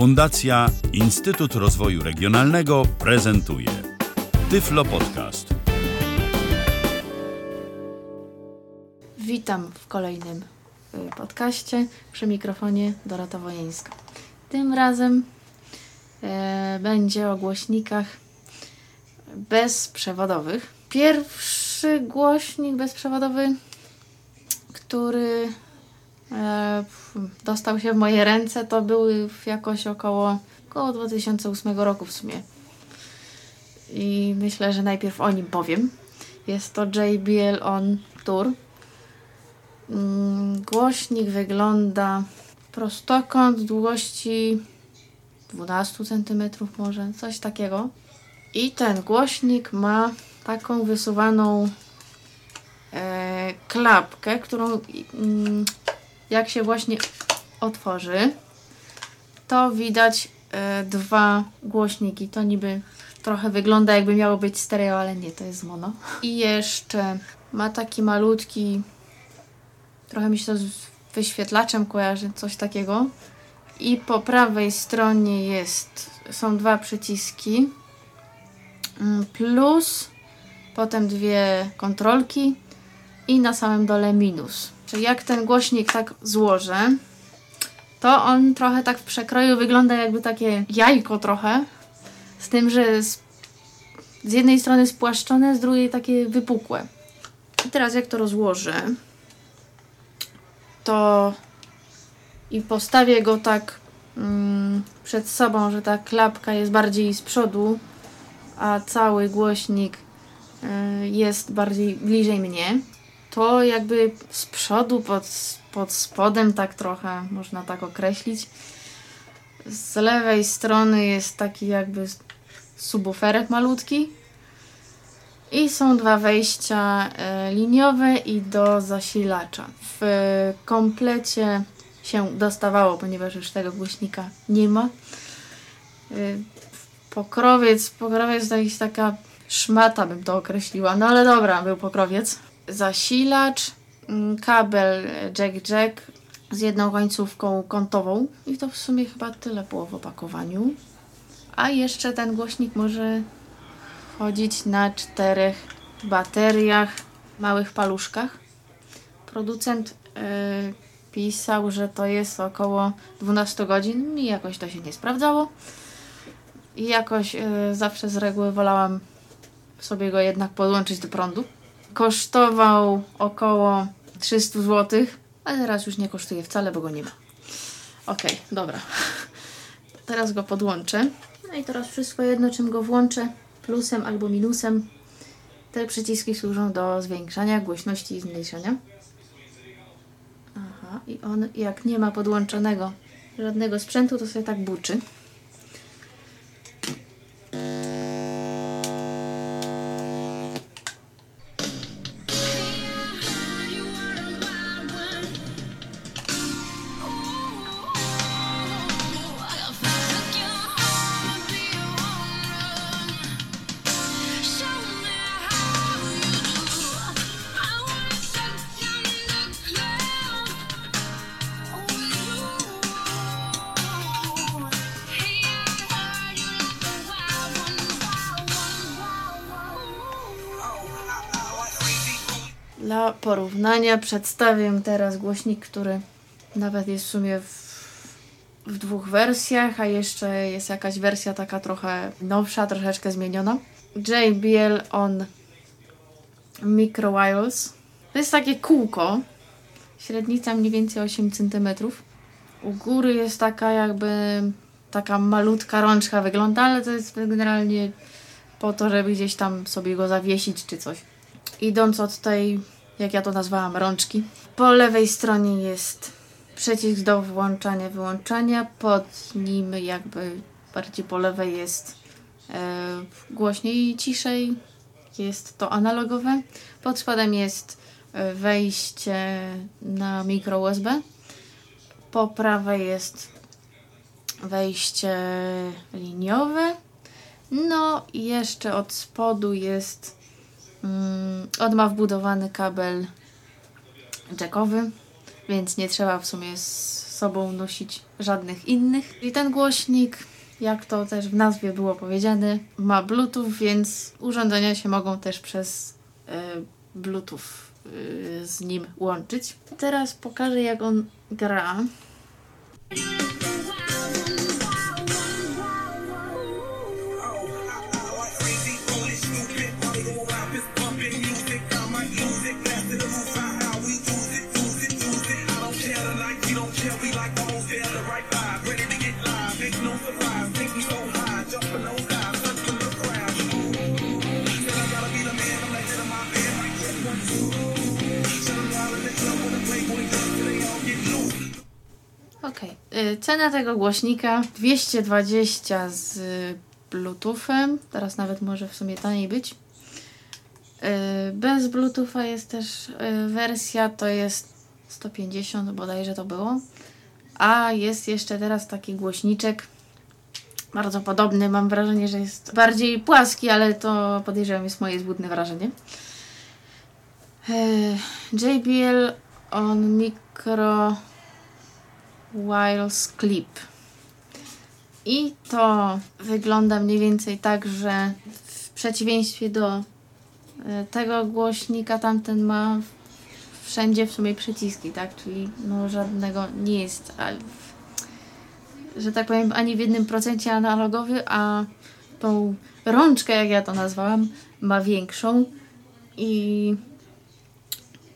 Fundacja Instytut Rozwoju Regionalnego prezentuje Tyflo Podcast. Witam w kolejnym y, podcaście przy mikrofonie Dorota Wojeńska. Tym razem e, będzie o głośnikach bezprzewodowych. Pierwszy głośnik bezprzewodowy, który dostał się w moje ręce, to były jakoś około, około 2008 roku w sumie. I myślę, że najpierw o nim powiem. Jest to JBL On Tour. Mm, Głośnik wygląda prostokąt długości 12 cm może, coś takiego. I ten głośnik ma taką wysuwaną e, klapkę, którą mm, jak się właśnie otworzy, to widać e, dwa głośniki. To niby trochę wygląda jakby miało być stereo, ale nie, to jest mono. I jeszcze ma taki malutki, trochę mi się to z wyświetlaczem kojarzy, coś takiego. I po prawej stronie jest, są dwa przyciski mm, plus, potem dwie kontrolki i na samym dole minus. Jak ten głośnik tak złożę, to on trochę tak w przekroju wygląda jakby takie jajko trochę, z tym, że z, z jednej strony spłaszczone, z drugiej takie wypukłe. I teraz jak to rozłożę, to i postawię go tak mm, przed sobą, że ta klapka jest bardziej z przodu, a cały głośnik y, jest bardziej bliżej mnie, to jakby z przodu, pod, pod spodem, tak trochę można tak określić. Z lewej strony jest taki jakby subwooferek malutki. I są dwa wejścia e, liniowe i do zasilacza. W komplecie się dostawało, ponieważ już tego głośnika nie ma. E, pokrowiec, pokrowiec to jest taka szmata, bym to określiła. No ale dobra, był pokrowiec. Zasilacz, mm, kabel jack-jack z jedną końcówką kątową. I to w sumie chyba tyle było w opakowaniu. A jeszcze ten głośnik może chodzić na czterech bateriach, małych paluszkach. Producent yy, pisał, że to jest około 12 godzin i jakoś to się nie sprawdzało. I jakoś yy, zawsze z reguły wolałam sobie go jednak podłączyć do prądu. Kosztował około 300 zł, ale teraz już nie kosztuje wcale, bo go nie ma. Okay, dobra. Teraz go podłączę. No i teraz wszystko jedno, czym go włączę, plusem albo minusem. Te przyciski służą do zwiększania głośności i zmniejszania. Aha, i on jak nie ma podłączonego żadnego sprzętu, to sobie tak buczy. Porównania przedstawię teraz głośnik, który nawet jest w sumie w, w dwóch wersjach, a jeszcze jest jakaś wersja taka trochę nowsza, troszeczkę zmieniona. JBL On Micro Wireless. To jest takie kółko, średnica mniej więcej 8 cm. U góry jest taka jakby taka malutka rączka wygląda, ale to jest generalnie po to, żeby gdzieś tam sobie go zawiesić czy coś. Idąc od tej, jak ja to nazwałam, rączki. Po lewej stronie jest przycisk do włączania, wyłączania. Pod nim jakby bardziej po lewej jest e, głośniej i ciszej. Jest to analogowe. Pod spodem jest e, wejście na mikro USB. Po prawej jest wejście liniowe. No i jeszcze od spodu jest on ma wbudowany kabel jackowy, więc nie trzeba w sumie sobą nosić żadnych innych. I ten głośnik, jak to też w nazwie było powiedziane, ma Bluetooth, więc urządzenia się mogą też przez y, Bluetooth y, z nim łączyć. Teraz pokażę, jak on gra. Okej. Okay. Cena tego głośnika 220 z Bluetoothem. Teraz nawet może w sumie taniej być. Y, bez Bluetootha jest też y, wersja, to jest 150 bodajże to było. A jest jeszcze teraz taki głośniczek bardzo podobny. Mam wrażenie, że jest bardziej płaski, ale to podejrzewam jest moje zbudne wrażenie. Y, JBL on Micro Wireless Clip. I to wygląda mniej więcej tak, że w przeciwieństwie do e, tego głośnika tamten ma wszędzie w sumie przyciski, tak? Czyli no żadnego nie jest, że tak powiem, ani w jednym procencie analogowy, a tą rączkę, jak ja to nazwałam, ma większą i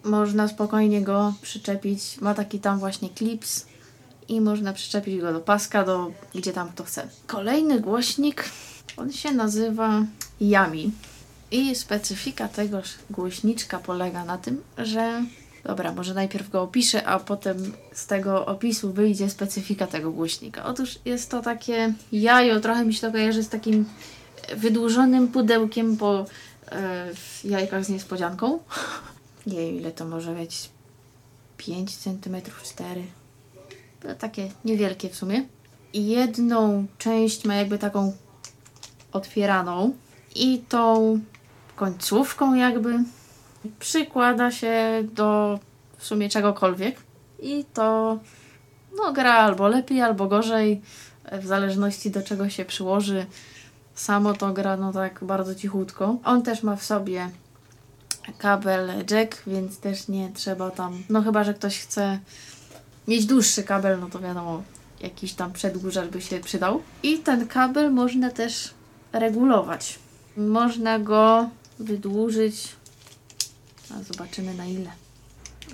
można spokojnie go przyczepić. Ma taki tam właśnie clips i można przyczepić go do paska, do gdzie tam kto chce. Kolejny głośnik, on się nazywa Yami. I specyfika tego głośniczka polega na tym, że dobra, może najpierw go opiszę, a potem z tego opisu wyjdzie specyfika tego głośnika. Otóż jest to takie jajo, trochę mi się to kojarzy z takim wydłużonym pudełkiem po e, jajkach z niespodzianką. Nie wiem ile to może być. 5 cm, 4 takie niewielkie w sumie. Jedną część ma jakby taką otwieraną i tą końcówką jakby przykłada się do w sumie czegokolwiek i to no gra albo lepiej, albo gorzej w zależności do czego się przyłoży. Samo to gra no tak bardzo cichutko. On też ma w sobie kabel jack, więc też nie trzeba tam, no chyba, że ktoś chce mieć dłuższy kabel, no to wiadomo, jakiś tam przedłużacz by się przydał. I ten kabel można też regulować. Można go wydłużyć. A zobaczymy na ile.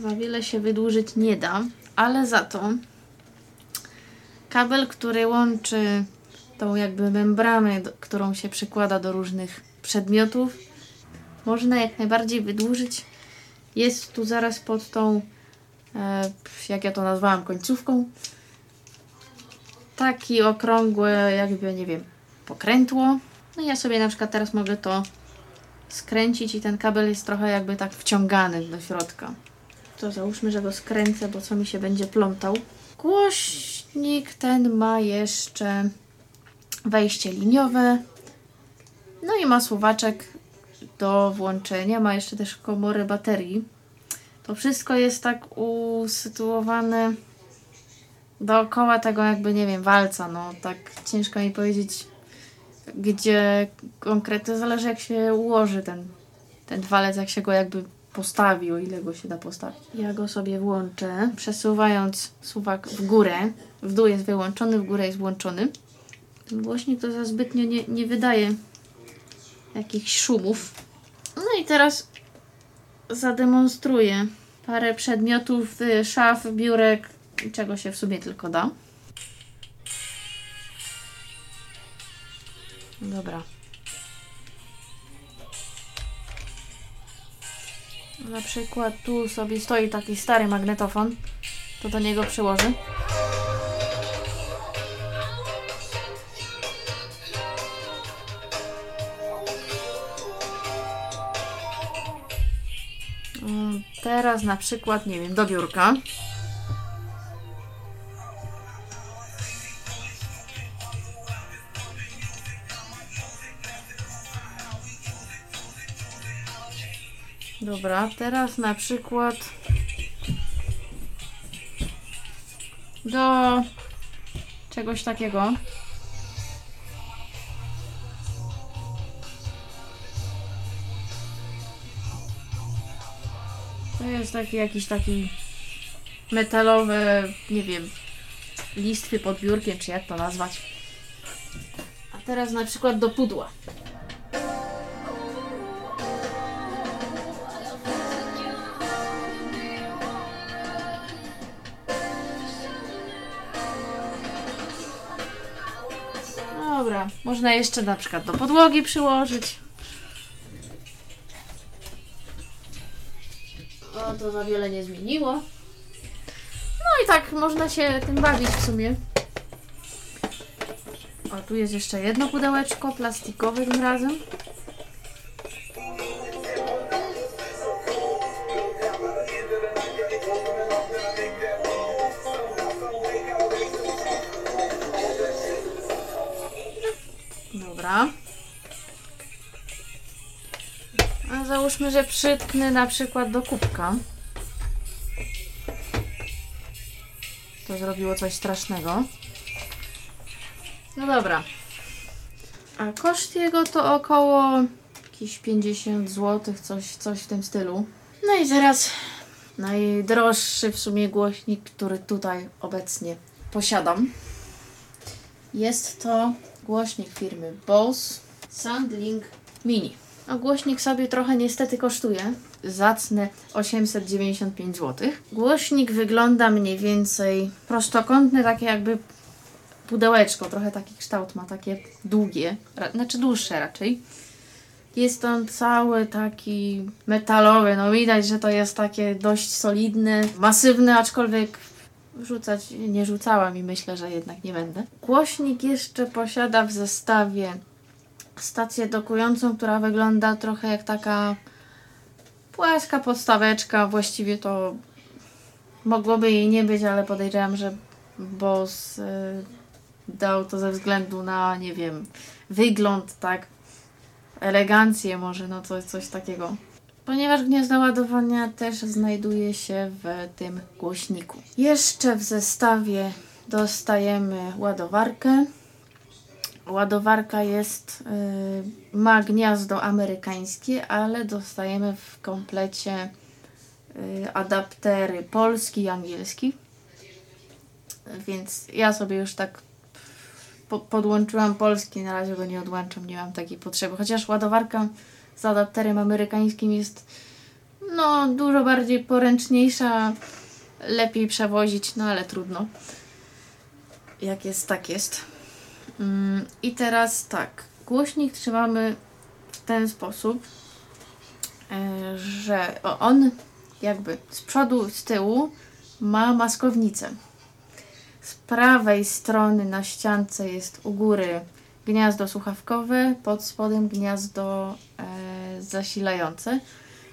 Za wiele się wydłużyć nie da, ale za to kabel, który łączy tą jakby membranę, którą się przykłada do różnych przedmiotów, można jak najbardziej wydłużyć. Jest tu zaraz pod tą jak ja to nazwałam, końcówką. Taki okrągły, jakby, nie wiem, pokrętło. No i ja sobie na przykład teraz mogę to skręcić i ten kabel jest trochę jakby tak wciągany do środka. To załóżmy, że go skręcę, bo co mi się będzie plątał. Głośnik ten ma jeszcze wejście liniowe. No i ma słowaczek do włączenia. Ma jeszcze też komorę baterii to wszystko jest tak usytuowane dookoła tego jakby, nie wiem, walca, no tak ciężko mi powiedzieć, gdzie konkretnie zależy jak się ułoży ten, ten walec, jak się go jakby postawi, o ile go się da postawić. Ja go sobie włączę, przesuwając suwak w górę, w dół jest wyłączony, w górę jest włączony. Ten głośnik to za zbytnio nie, nie wydaje jakichś szumów. No i teraz zademonstruję parę przedmiotów, y, szaf, biurek, czego się w sumie tylko da. Dobra. Na przykład tu sobie stoi taki stary magnetofon. To do niego przyłożę. Teraz na przykład, nie wiem, do biurka. Dobra, teraz na przykład do czegoś takiego. Jest taki jakiś taki metalowy, nie wiem, listwy pod biurkiem, czy jak to nazwać. A teraz na przykład do pudła. Dobra, można jeszcze na przykład do podłogi przyłożyć. O, to za wiele nie zmieniło. No i tak można się tym bawić w sumie. O, tu jest jeszcze jedno pudełeczko plastikowe tym razem. Że przytknę na przykład do kubka. To zrobiło coś strasznego. No dobra. A koszt jego to około jakieś 50 zł, coś, coś w tym stylu. No i teraz najdroższy w sumie głośnik, który tutaj obecnie posiadam. Jest to głośnik firmy Bose Soundlink Mini. No, głośnik sobie trochę niestety kosztuje. Zacne 895 zł. Głośnik wygląda mniej więcej prostokątny, takie jakby pudełeczko, trochę taki kształt ma, takie długie, znaczy dłuższe raczej. Jest on cały taki metalowy, no widać, że to jest takie dość solidne, masywne, aczkolwiek rzucać nie rzucałam i myślę, że jednak nie będę. Głośnik jeszcze posiada w zestawie stację dokującą, która wygląda trochę jak taka płaska podstaweczka. Właściwie to mogłoby jej nie być, ale podejrzewam, że Boss y, dał to ze względu na, nie wiem, wygląd, tak, elegancję może, no coś, coś takiego. Ponieważ gniazdo ładowania też znajduje się w tym głośniku. Jeszcze w zestawie dostajemy ładowarkę. Ładowarka jest, y, ma gniazdo amerykańskie, ale dostajemy w komplecie y, adaptery polski i angielski. Więc ja sobie już tak po, podłączyłam polski, na razie go nie odłączam, nie mam takiej potrzeby. Chociaż ładowarka z adapterem amerykańskim jest no dużo bardziej poręczniejsza, lepiej przewozić, no ale trudno. Jak jest, tak jest. Mm, I teraz tak, głośnik trzymamy w ten sposób, e, że on jakby z przodu, z tyłu ma maskownicę. Z prawej strony na ściance jest u góry gniazdo słuchawkowe, pod spodem gniazdo e, zasilające.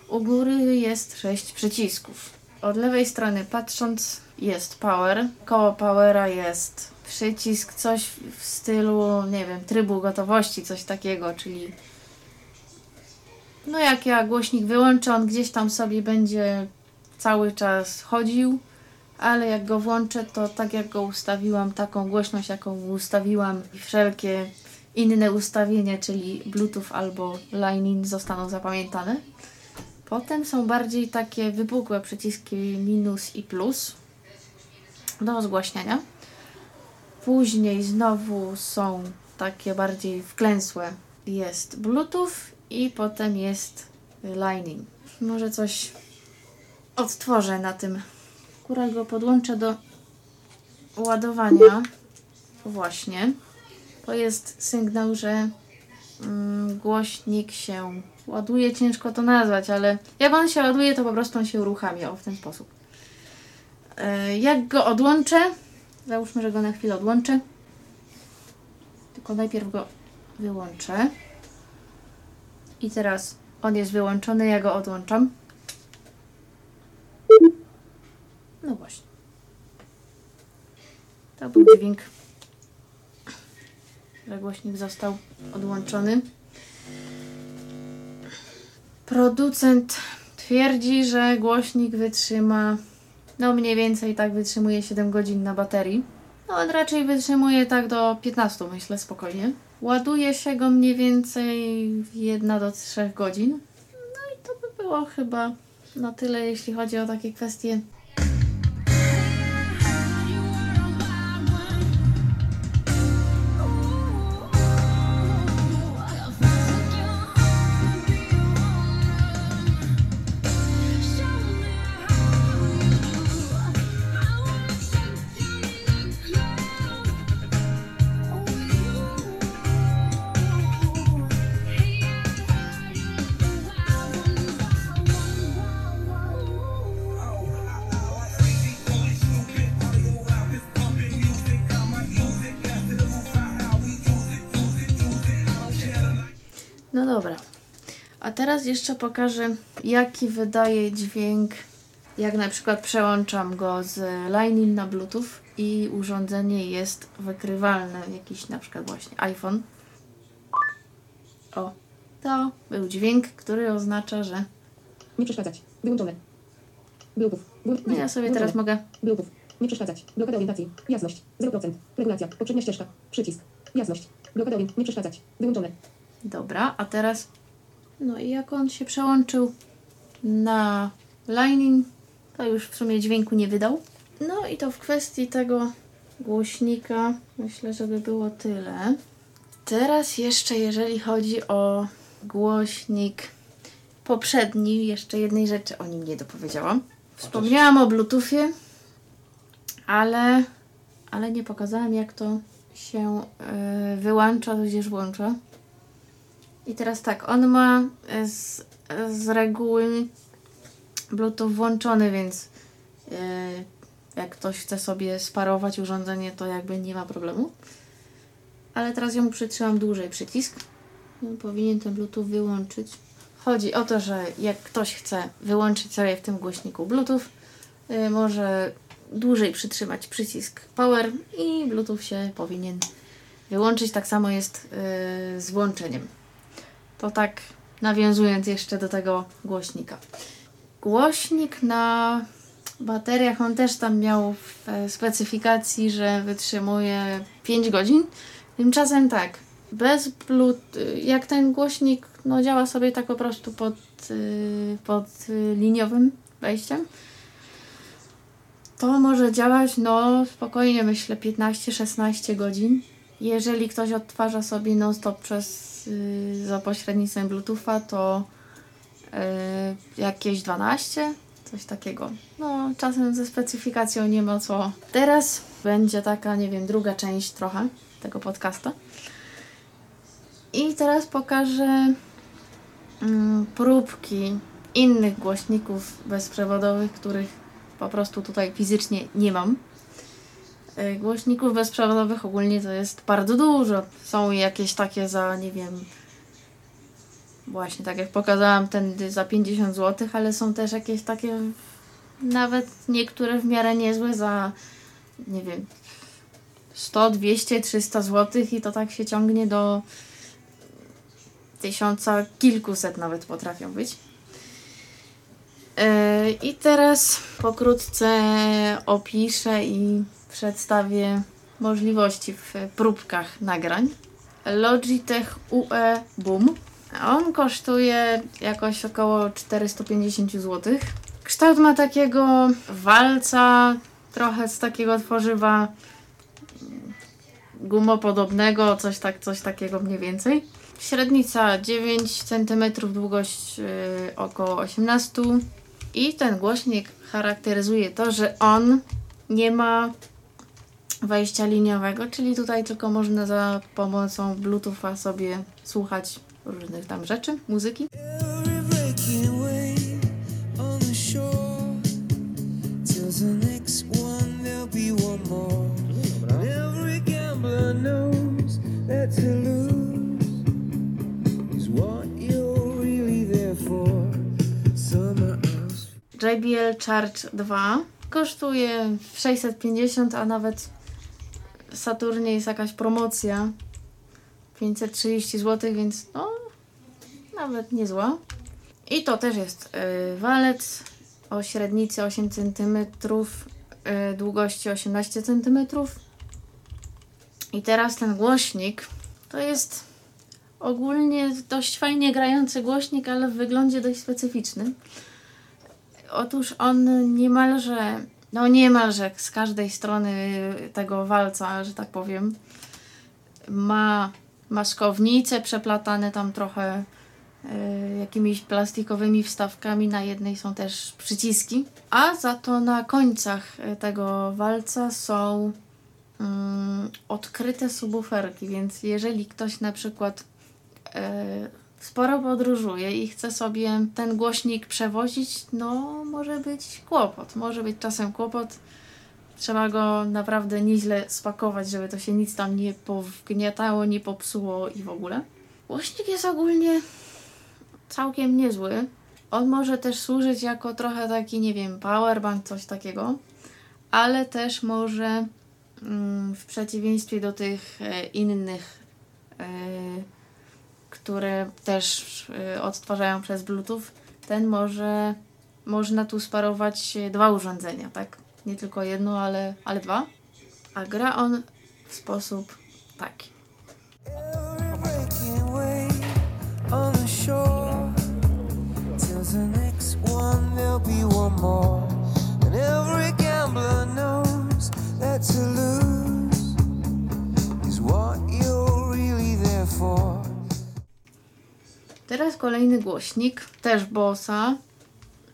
U góry jest sześć przycisków. Od lewej strony patrząc jest power. Koło powera jest przycisk, coś w stylu, nie wiem, trybu gotowości, coś takiego, czyli no jak ja głośnik wyłączę, on gdzieś tam sobie będzie cały czas chodził, ale jak go włączę, to tak jak go ustawiłam, taką głośność, jaką ustawiłam i wszelkie inne ustawienia, czyli Bluetooth albo Line-In zostaną zapamiętane. Potem są bardziej takie wypukłe przyciski minus i plus do rozgłaśniania. Później znowu są takie bardziej wklęsłe. Jest Bluetooth i potem jest Line-In. Może coś odtworzę na tym. Akurat go podłączę do ładowania. Właśnie. To jest sygnał, że mm, głośnik się ładuje. Ciężko to nazwać, ale jak on się ładuje, to po prostu on się uruchamia o, w ten sposób. E, Jak go odłączę, załóżmy, że go na chwilę odłączę, tylko najpierw go wyłączę. I teraz on jest wyłączony, ja go odłączam. No właśnie. To był dźwięk, że głośnik został odłączony. Producent twierdzi, że głośnik wytrzyma no mniej więcej tak wytrzymuje 7 godzin na baterii. No on raczej wytrzymuje tak do 15 myślę spokojnie. Ładuje się go mniej więcej 1 do 3 godzin. No i to by było chyba na tyle jeśli chodzi o takie kwestie teraz jeszcze pokażę, jaki wydaje dźwięk, jak na przykład przełączam go z Lightning na Bluetooth i urządzenie jest wykrywalne, jakiś na przykład właśnie iPhone. O, to był dźwięk, który oznacza, że Nie przeszkadzać. Wyłączone. Bluetooth. Blu- no ja sobie teraz mogę Bluetooth. Nie przeszkadzać. Blokada orientacji. Jasność. 0%. Regulacja. Poprzednia ścieżka. Przycisk. Jasność. Blokada orientacji. Nie przeszkadzać. Wyłączone. Dobra, a teraz. No i jak on się przełączył na Lightning, to już w sumie dźwięku nie wydał. No i to w kwestii tego głośnika myślę, że by było tyle. Teraz jeszcze jeżeli chodzi o głośnik poprzedni, jeszcze jednej rzeczy o nim nie dopowiedziałam. Wspomniałam o Bluetoothie, ale, ale nie pokazałam jak to się yy, wyłącza, tudzież włącza. I teraz tak, on ma e, z, z reguły Bluetooth włączony, więc e, jak ktoś chce sobie sparować urządzenie, to jakby nie ma problemu. Ale teraz mu przytrzymam dłużej przycisk. Powinien ten Bluetooth wyłączyć. Chodzi o to, że jak ktoś chce wyłączyć sobie w tym głośniku Bluetooth, y, może dłużej przytrzymać przycisk Power i Bluetooth się powinien wyłączyć. Tak samo jest y, z włączeniem. To tak nawiązując jeszcze do tego głośnika. Głośnik na bateriach, on też tam miał w e, specyfikacji, że wytrzymuje 5 godzin. Tymczasem tak, bez Bluetooth, jak ten głośnik no, działa sobie tak po prostu pod, y, pod liniowym wejściem, to może działać no spokojnie myślę 15-16 godzin. Jeżeli ktoś odtwarza sobie non-stop przez za pośrednictwem Bluetootha, to y, jakieś 12, coś takiego. No, czasem ze specyfikacją nie ma co. Teraz będzie taka, nie wiem, druga część trochę tego podcasta. I teraz pokażę mm, próbki innych głośników bezprzewodowych, których po prostu tutaj fizycznie nie mam. Y, Głośników bezprzewodowych ogólnie to jest bardzo dużo. Są jakieś takie za, nie wiem, właśnie tak jak pokazałam, ten za 50 zł, ale są też jakieś takie, nawet niektóre w miarę niezłe za, nie wiem, 100, 200, 300 zł i to tak się ciągnie do tysiąca, kilkuset nawet potrafią być. Yy, I teraz pokrótce opiszę i przedstawię możliwości w próbkach nagrań. Logitech UE Boom. On kosztuje jakoś około 450 zł. Kształt ma takiego walca, trochę z takiego tworzywa gumopodobnego, coś, tak, coś takiego mniej więcej. Średnica 9 cm, długość yy, około 18 i ten głośnik charakteryzuje to, że on nie ma wejścia liniowego, czyli tutaj tylko można za pomocą Bluetootha sobie słuchać różnych tam rzeczy, muzyki. JBL Charge 2 kosztuje 650, a nawet Saturnie jest jakaś promocja 530 zł, więc no nawet niezła. I to też jest yy, walec o średnicy 8 cm, długości 18 cm. I teraz ten głośnik to jest ogólnie dość fajnie grający głośnik, ale w wyglądzie dość specyficzny. Otóż on niemalże, no niemalże z każdej strony tego walca, że tak powiem, ma maskownice przeplatane tam trochę y, jakimiś plastikowymi wstawkami. Na jednej są też przyciski, a za to na końcach y, tego walca są mm, odkryte subwooferki, więc jeżeli ktoś na przykład y, sporo podróżuje i chce sobie ten głośnik przewozić, no może być kłopot. Może być czasem kłopot. Trzeba go naprawdę nieźle spakować, żeby to się nic tam nie powgniatało, nie popsuło i w ogóle. Głośnik jest ogólnie całkiem niezły. On może też służyć jako trochę taki, nie wiem, powerbank, coś takiego, ale też może mm, w przeciwieństwie do tych e, innych e, które też y, odtwarzają przez Bluetooth, ten może można tu sparować dwa urządzenia, tak? Nie tylko jedno, ale, ale dwa. A gra on w sposób taki. Kolejny głośnik, też Bossa,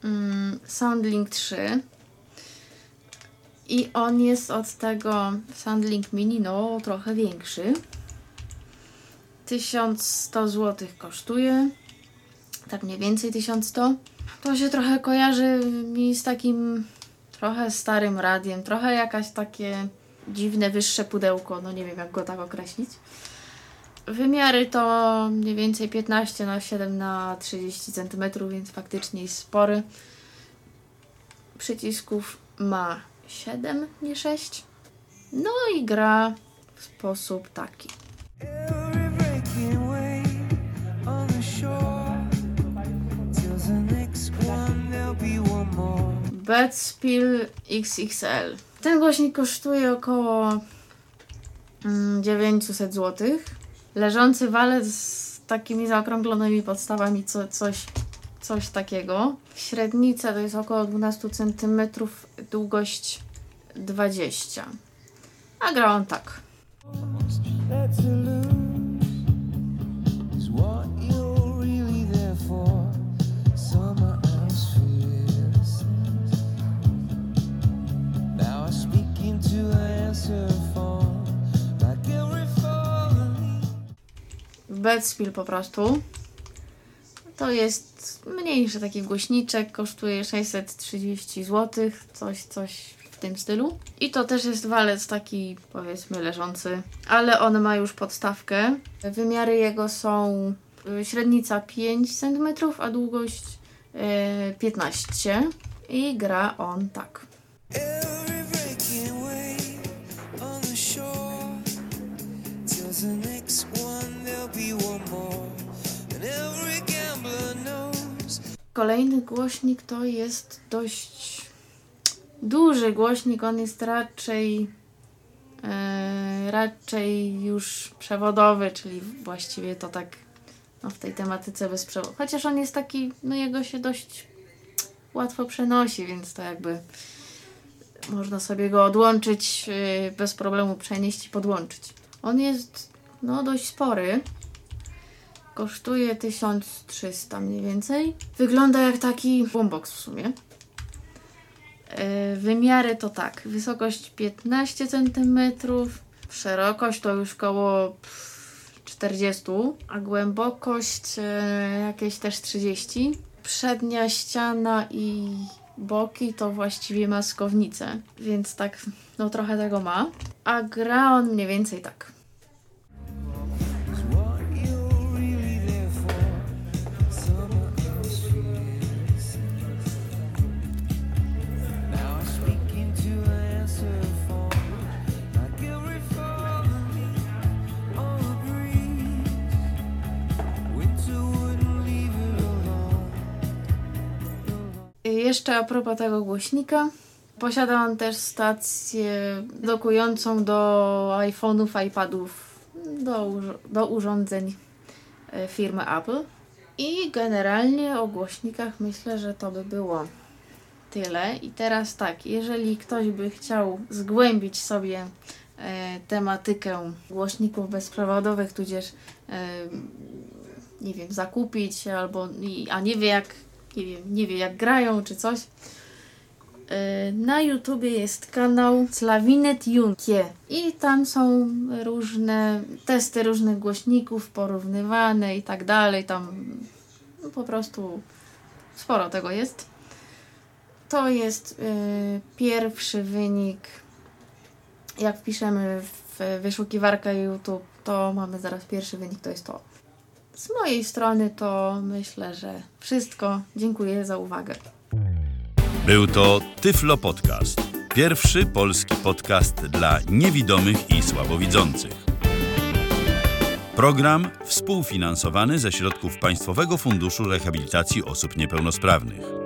mm, Soundlink 3. I on jest od tego Soundlink Mini, no trochę większy. 1100 zł kosztuje. Tak mniej więcej 1100. To się trochę kojarzy mi z takim trochę starym radiem. Trochę jakaś takie dziwne, wyższe pudełko. No nie wiem jak go tak określić. Wymiary to mniej więcej 15 na 7 na 30 cm, więc faktycznie jest spory. Przycisków ma 7, nie 6. No i gra w sposób taki. Bedspill XXL. Ten głośnik kosztuje około mm, 900 zł. Leżący walec z takimi zaokrąglonymi podstawami, co, coś, coś takiego. Średnica to jest około 12 cm, długość 20. A gra on tak. Bedspill po prostu. To jest mniejszy taki głośniczek, kosztuje 630 zł, coś, coś w tym stylu. I to też jest walec taki, powiedzmy, leżący, ale on ma już podstawkę. Wymiary jego są y, średnica 5 cm, a długość y, 15 i gra on tak. Every Kolejny głośnik to jest dość duży głośnik. On jest raczej e, raczej już przewodowy, czyli właściwie to tak no, w tej tematyce bez przewodu. Chociaż on jest taki, no jego się dość łatwo przenosi, więc to jakby można sobie go odłączyć e, bez problemu, przenieść i podłączyć. On jest no dość spory. Kosztuje 1300 mniej więcej. Wygląda jak taki boombox w sumie. Yy, Wymiary to tak. Wysokość 15 cm, szerokość to już koło pff, 40, a głębokość yy, jakieś też 30. Przednia ściana i boki to właściwie maskownice, więc tak, no trochę tego ma. A gra on mniej więcej tak. Jeszcze a propos tego głośnika. Posiada on też stację dokującą do iPhone'ów, iPadów, do, do urządzeń e, firmy Apple. I generalnie o głośnikach myślę, że to by było tyle. I teraz tak, jeżeli ktoś by chciał zgłębić sobie e, tematykę głośników bezprzewodowych, tudzież e, nie wiem, zakupić albo a nie wie jak nie wiem, nie wie jak grają czy coś. E, Na YouTubie jest kanał Slavinet Junkie i tam są różne testy różnych głośników porównywane i tak dalej. Tam po prostu sporo tego jest. To jest e, pierwszy wynik. Jak wpiszemy w wyszukiwarkę YouTube, to mamy zaraz pierwszy wynik, to jest to. Z mojej strony to myślę, że wszystko. Dziękuję za uwagę. Był to Tyflo Podcast. Pierwszy polski podcast dla niewidomych i słabowidzących. Program współfinansowany ze środków Państwowego Funduszu Rehabilitacji Osób Niepełnosprawnych.